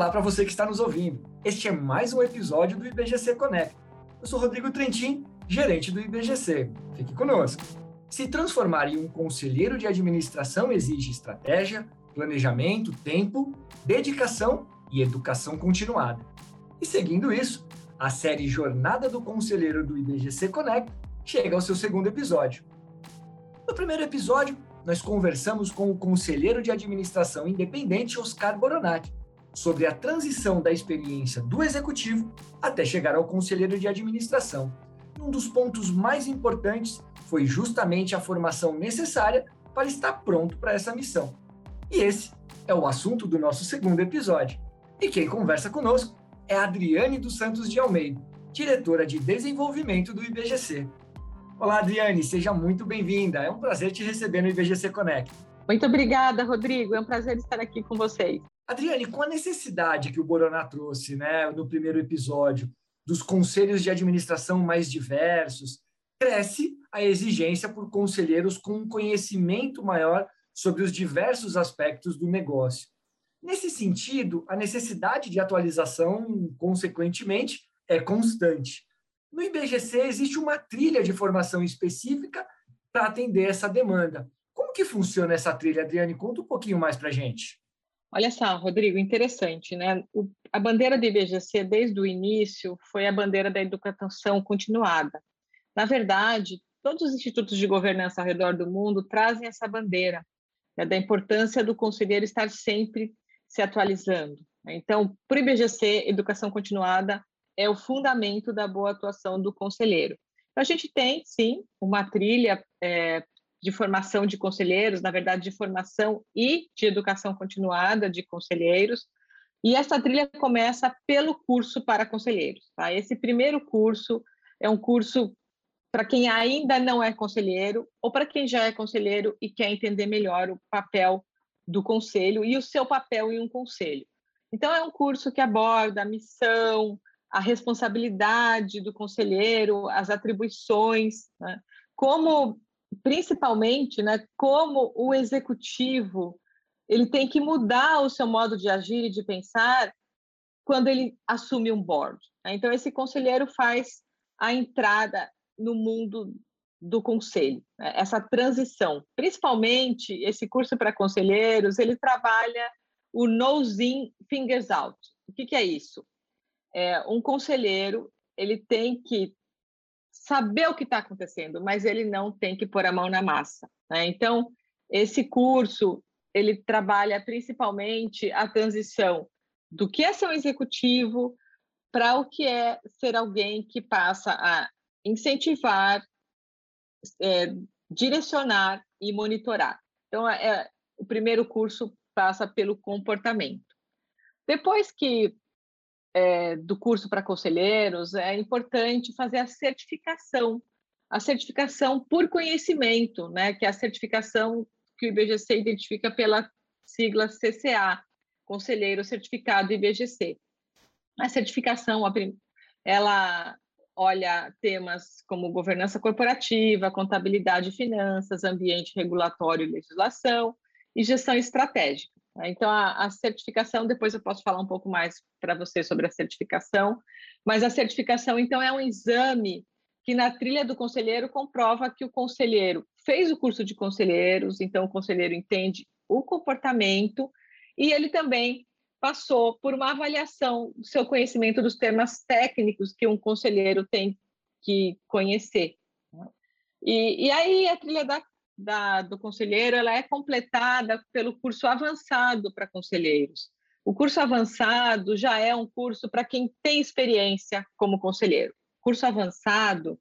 Olá para você que está nos ouvindo. Este é mais um episódio do IBGC Connect. Eu sou Rodrigo Trentin, gerente do IBGC. Fique conosco. Se transformar em um conselheiro de administração exige estratégia, planejamento, tempo, dedicação e educação continuada. E seguindo isso, a série Jornada do Conselheiro do IBGC Connect chega ao seu segundo episódio. No primeiro episódio, nós conversamos com o conselheiro de administração independente Oscar Boronati sobre a transição da experiência do executivo até chegar ao conselheiro de administração. Um dos pontos mais importantes foi justamente a formação necessária para estar pronto para essa missão. E esse é o assunto do nosso segundo episódio. E quem conversa conosco é Adriane dos Santos de Almeida, diretora de desenvolvimento do IBGC. Olá, Adriane, seja muito bem-vinda. É um prazer te receber no IBGC Connect. Muito obrigada, Rodrigo. É um prazer estar aqui com vocês. Adriane, com a necessidade que o Boroná trouxe né, no primeiro episódio, dos conselhos de administração mais diversos, cresce a exigência por conselheiros com um conhecimento maior sobre os diversos aspectos do negócio. Nesse sentido, a necessidade de atualização, consequentemente, é constante. No IBGC existe uma trilha de formação específica para atender essa demanda. Como que funciona essa trilha, Adriane? Conta um pouquinho mais para a gente. Olha só, Rodrigo, interessante, né? O, a bandeira do IBGC, desde o início, foi a bandeira da educação continuada. Na verdade, todos os institutos de governança ao redor do mundo trazem essa bandeira, né, da importância do conselheiro estar sempre se atualizando. Né? Então, para o IBGC, educação continuada é o fundamento da boa atuação do conselheiro. Então, a gente tem, sim, uma trilha é, de formação de conselheiros, na verdade, de formação e de educação continuada de conselheiros. E essa trilha começa pelo curso para conselheiros. Tá? Esse primeiro curso é um curso para quem ainda não é conselheiro ou para quem já é conselheiro e quer entender melhor o papel do conselho e o seu papel em um conselho. Então, é um curso que aborda a missão, a responsabilidade do conselheiro, as atribuições, né? como principalmente, né, como o executivo ele tem que mudar o seu modo de agir e de pensar quando ele assume um board. Né? Então, esse conselheiro faz a entrada no mundo do conselho, né? essa transição. Principalmente, esse curso para conselheiros, ele trabalha o nose in, fingers out. O que, que é isso? É, um conselheiro, ele tem que saber o que está acontecendo, mas ele não tem que pôr a mão na massa. Né? Então, esse curso ele trabalha principalmente a transição do que é ser um executivo para o que é ser alguém que passa a incentivar, é, direcionar e monitorar. Então, é, o primeiro curso passa pelo comportamento. Depois que é, do curso para conselheiros, é importante fazer a certificação, a certificação por conhecimento, né, que é a certificação que o IBGC identifica pela sigla CCA, Conselheiro Certificado IBGC. A certificação, ela olha temas como governança corporativa, contabilidade e finanças, ambiente regulatório e legislação e gestão estratégica. Né? Então, a, a, certificação, depois eu posso falar um pouco mais para você sobre a certificação, mas a certificação, então, é um exame que na trilha do conselheiro comprova que o conselheiro fez o curso de conselheiros, então o conselheiro entende o comportamento e ele também passou por uma avaliação do seu conhecimento dos temas técnicos que um conselheiro tem que conhecer. Né? E, e aí a trilha da da, do conselheiro ela é completada pelo curso avançado para conselheiros. O curso avançado já é um curso para quem tem experiência como conselheiro. O curso avançado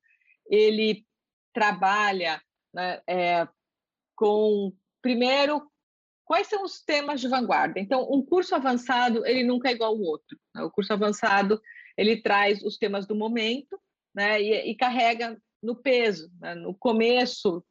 ele trabalha né, é, com primeiro quais são os temas de vanguarda. Então, um curso avançado ele nunca é igual ao outro. Né? O curso avançado ele traz os temas do momento, né, e, e carrega no peso. Né? No começo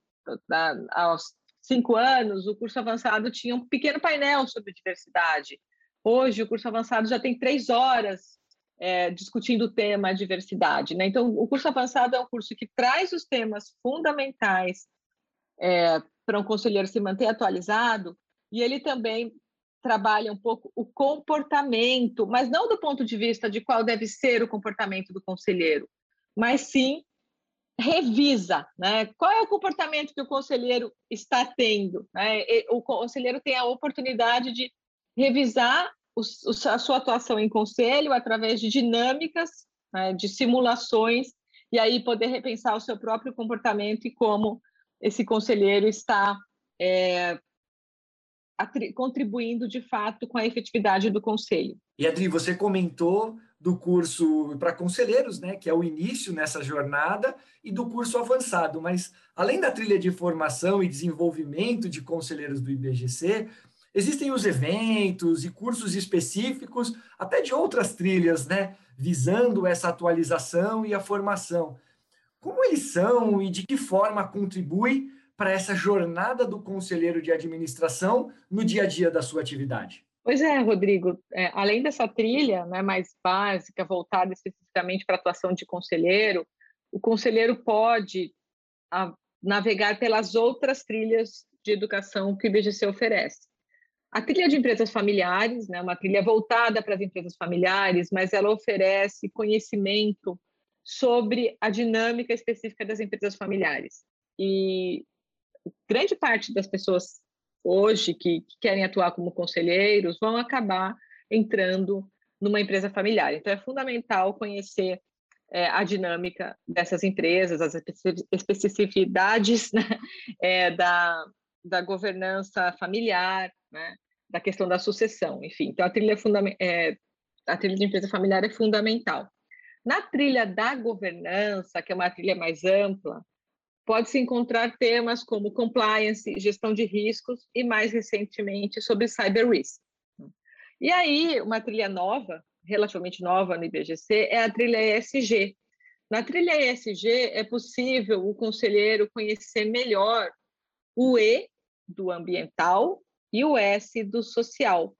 aos cinco anos, o curso avançado tinha um pequeno painel sobre diversidade. Hoje, o curso avançado já tem três horas é, discutindo o tema diversidade. Né? Então, o curso avançado é um curso que traz os temas fundamentais é, para um conselheiro se manter atualizado e ele também trabalha um pouco o comportamento, mas não do ponto de vista de qual deve ser o comportamento do conselheiro, mas sim revisa, né? Qual é o comportamento que o conselheiro está tendo? Né? O conselheiro tem a oportunidade de revisar a sua atuação em conselho através de dinâmicas, né? de simulações, e aí poder repensar o seu próprio comportamento e como esse conselheiro está é, contribuindo de fato com a efetividade do conselho. E Adri, você comentou do curso para conselheiros, né, que é o início nessa jornada, e do curso avançado. Mas, além da trilha de formação e desenvolvimento de conselheiros do IBGC, existem os eventos e cursos específicos, até de outras trilhas, né, visando essa atualização e a formação. Como eles são e de que forma contribui para essa jornada do conselheiro de administração no dia a dia da sua atividade? Pois é, Rodrigo. É, além dessa trilha né, mais básica, voltada especificamente para a atuação de conselheiro, o conselheiro pode a, navegar pelas outras trilhas de educação que o IBGC oferece. A trilha de empresas familiares, né, uma trilha voltada para as empresas familiares, mas ela oferece conhecimento sobre a dinâmica específica das empresas familiares. E grande parte das pessoas hoje que, que querem atuar como conselheiros vão acabar entrando numa empresa familiar. Então, é fundamental conhecer é, a dinâmica dessas empresas, as especificidades né, é, da, da governança familiar, né, da questão da sucessão, enfim. Então, a trilha, é, a trilha de empresa familiar é fundamental. Na trilha da governança, que é uma trilha mais ampla, pode-se encontrar temas como compliance, gestão de riscos e, mais recentemente, sobre cyber risk. E aí, uma trilha nova, relativamente nova no IBGC, é a trilha ESG. Na trilha ESG, é possível o conselheiro conhecer melhor o E do ambiental e o S do social.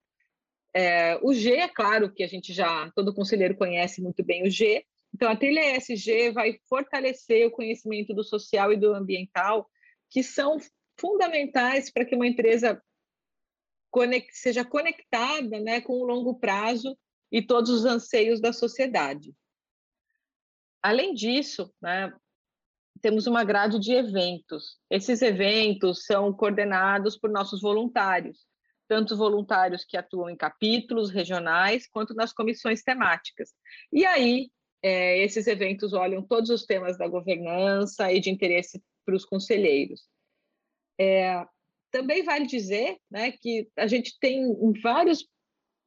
É, o G, é claro que a gente já, todo conselheiro conhece muito bem o G, então, a trilha ESG vai fortalecer o conhecimento do social e do ambiental, que são fundamentais para que uma empresa seja conectada né, com o longo prazo e todos os anseios da sociedade. Além disso, né, temos uma grade de eventos. Esses eventos são coordenados por nossos voluntários, tanto voluntários que atuam em capítulos regionais, quanto nas comissões temáticas. E aí, é, esses eventos olham todos os temas da governança e de interesse para os conselheiros. É, também vale dizer né, que a gente tem vários,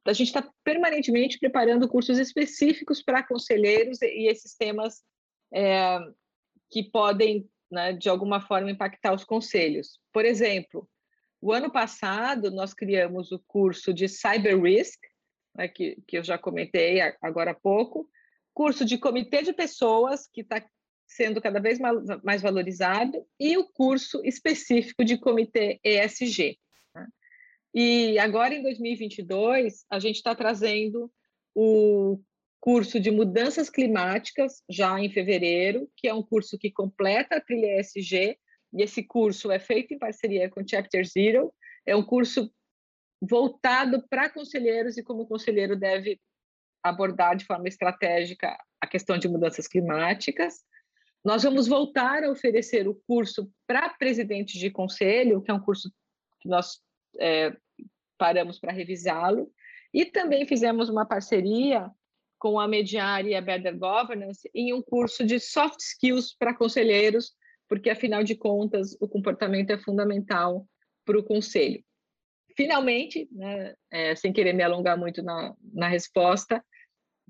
a gente está permanentemente preparando cursos específicos para conselheiros e, esses temas é, que podem, né, de alguma forma, impactar os conselhos. Por exemplo, o ano passado nós criamos o curso de Cyber Risk, né, que, que eu já comentei agora há pouco, curso de comitê de pessoas, que está sendo cada vez mais valorizado, e o curso específico de comitê ESG. Né? E agora, em 2022, a gente está trazendo o curso de mudanças climáticas, já em fevereiro, que é um curso que completa a trilha ESG, e esse curso é feito em parceria com Chapter Zero, é um curso voltado para conselheiros e como o conselheiro deve abordar de forma estratégica a questão de mudanças climáticas. Nós vamos voltar a oferecer o curso para presidentes de conselho, que é um curso que nós é, paramos para revisá-lo, e também fizemos uma parceria com a Mediar e a Better Governance em um curso de soft skills para conselheiros, porque, afinal de contas, o comportamento é fundamental para o conselho. Finalmente, né, é, sem querer me alongar muito na, na resposta,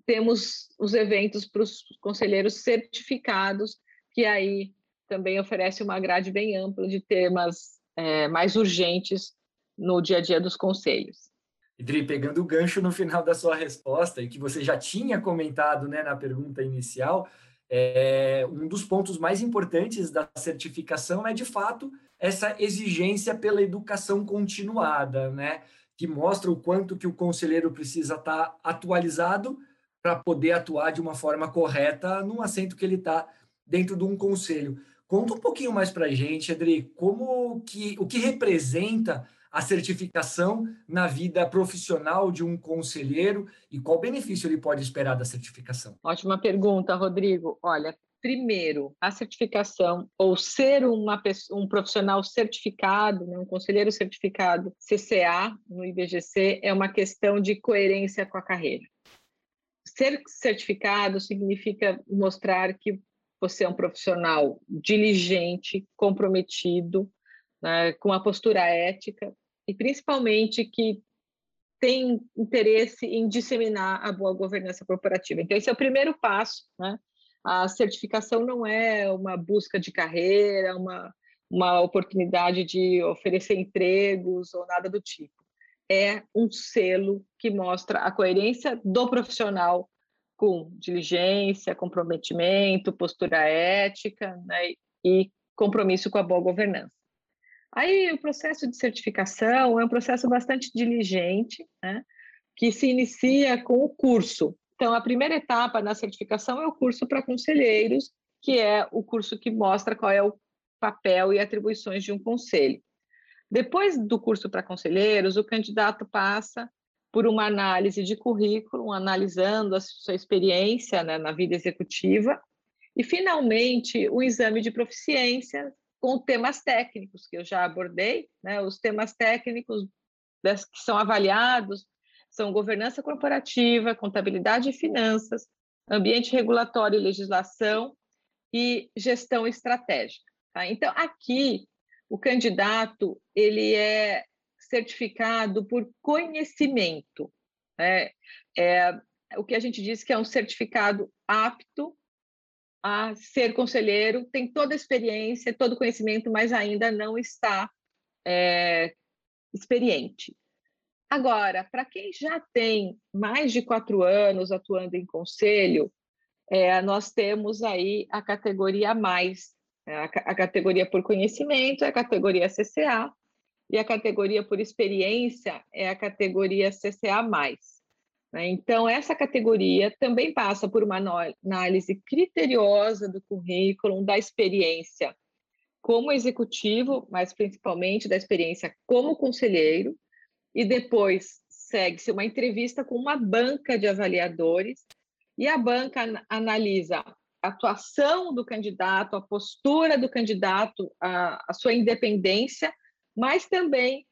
temos os eventos para os conselheiros certificados, que aí também oferece uma grade bem ampla de temas é, mais urgentes no dia a dia dos conselhos. Idri, pegando o gancho no final da sua resposta, e que você já tinha comentado né, na pergunta inicial, é, um dos pontos mais importantes da certificação é, de fato, essa exigência pela educação continuada, né? que mostra o quanto que o conselheiro precisa estar atualizado para poder atuar de uma forma correta no assento que ele está dentro de um conselho. Conta um pouquinho mais para a gente, Adri, como que, o que representa a certificação na vida profissional de um conselheiro e qual benefício ele pode esperar da certificação? Ótima pergunta, Rodrigo. Olha, primeiro, a certificação ou ser uma um profissional certificado, né, um conselheiro certificado CCA no IBGC é uma questão de coerência com a carreira. Ser certificado significa mostrar que você é um profissional diligente, comprometido, né, com uma postura ética e principalmente que tem interesse em disseminar a boa governança corporativa. Então, esse é o primeiro passo. Né? A certificação não é uma busca de carreira, uma, uma oportunidade de oferecer empregos ou nada do tipo. É um selo que mostra a coerência do profissional com diligência, comprometimento, postura ética né? e compromisso com a boa governança. Aí o processo de certificação é um processo bastante diligente, né, que se inicia com o curso. Então, a primeira etapa na certificação é o curso para conselheiros, que é o curso que mostra qual é o papel e atribuições de um conselho. Depois do curso para conselheiros, o candidato passa por uma análise de currículo, analisando a sua experiência né, na vida executiva, e, finalmente, o exame de proficiência, com temas técnicos que eu já abordei, né? Os temas técnicos das, que são avaliados são governança corporativa, contabilidade e finanças, ambiente regulatório e legislação e gestão estratégica. Tá? Então, aqui, o candidato ele é certificado por conhecimento. Né? É, o que a gente diz que é um certificado apto a ser conselheiro, tem toda a experiência, todo o conhecimento, mas ainda não está é, experiente. Agora, para quem já tem mais de quatro anos atuando em conselho, é, nós temos aí a categoria mais, né, a, a categoria por conhecimento é a categoria CCA, e a categoria por experiência é a categoria CCA+. Né? Então, essa categoria também passa por uma análise criteriosa do currículo, da experiência como executivo, mas principalmente da experiência como conselheiro, e depois segue-se uma entrevista com uma banca de avaliadores, e a banca analisa a atuação do candidato, a postura do candidato, a, a sua independência, mas também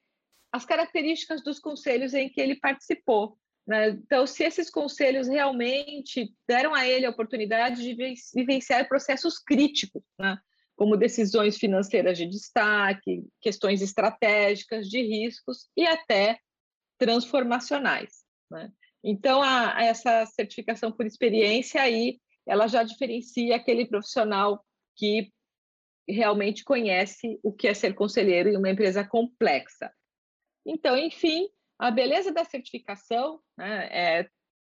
as características dos conselhos em que ele participou. Né? Então, se esses conselhos realmente deram a ele a oportunidade de vivenciar processos críticos, né? como decisões financeiras de destaque, questões estratégicas, de riscos e até transformacionais. Né? Então, a, essa certificação por experiência aí, ela já diferencia aquele profissional que realmente conhece o que é ser conselheiro em uma empresa complexa. Então, enfim, a beleza da certificação né, é,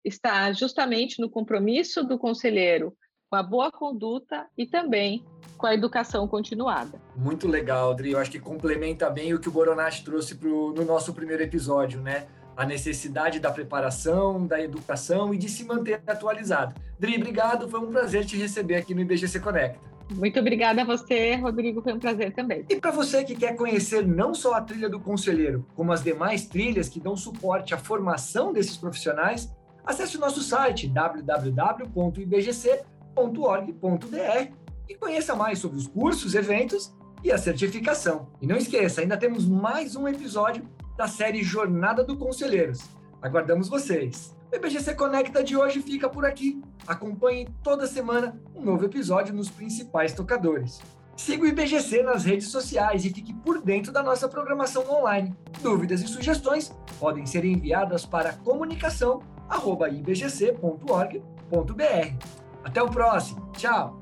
está justamente no compromisso do conselheiro com a boa conduta e também com a educação continuada. Muito legal, Adri. Eu acho que complementa bem o que o Boronati trouxe pro, no nosso primeiro episódio, né? A necessidade da preparação, da educação e de se manter atualizado. Dri, obrigado. Foi um prazer te receber aqui no IBGC Conecta. Muito obrigada a você, Rodrigo, foi um prazer também. E para você que quer conhecer não só a trilha do conselheiro, como as demais trilhas que dão suporte à formação desses profissionais, acesse o nosso site www.ibgc.org.br e conheça mais sobre os cursos, eventos e a certificação. E não esqueça, ainda temos mais um episódio da série Jornada do Conselheiros. Aguardamos vocês! O IBGC Conecta de hoje fica por aqui. Acompanhe toda semana um novo episódio nos principais tocadores. Siga o IBGC nas redes sociais e fique por dentro da nossa programação online. Dúvidas e sugestões podem ser enviadas para comunicação@ibgc.org.br. Até o próximo. Tchau.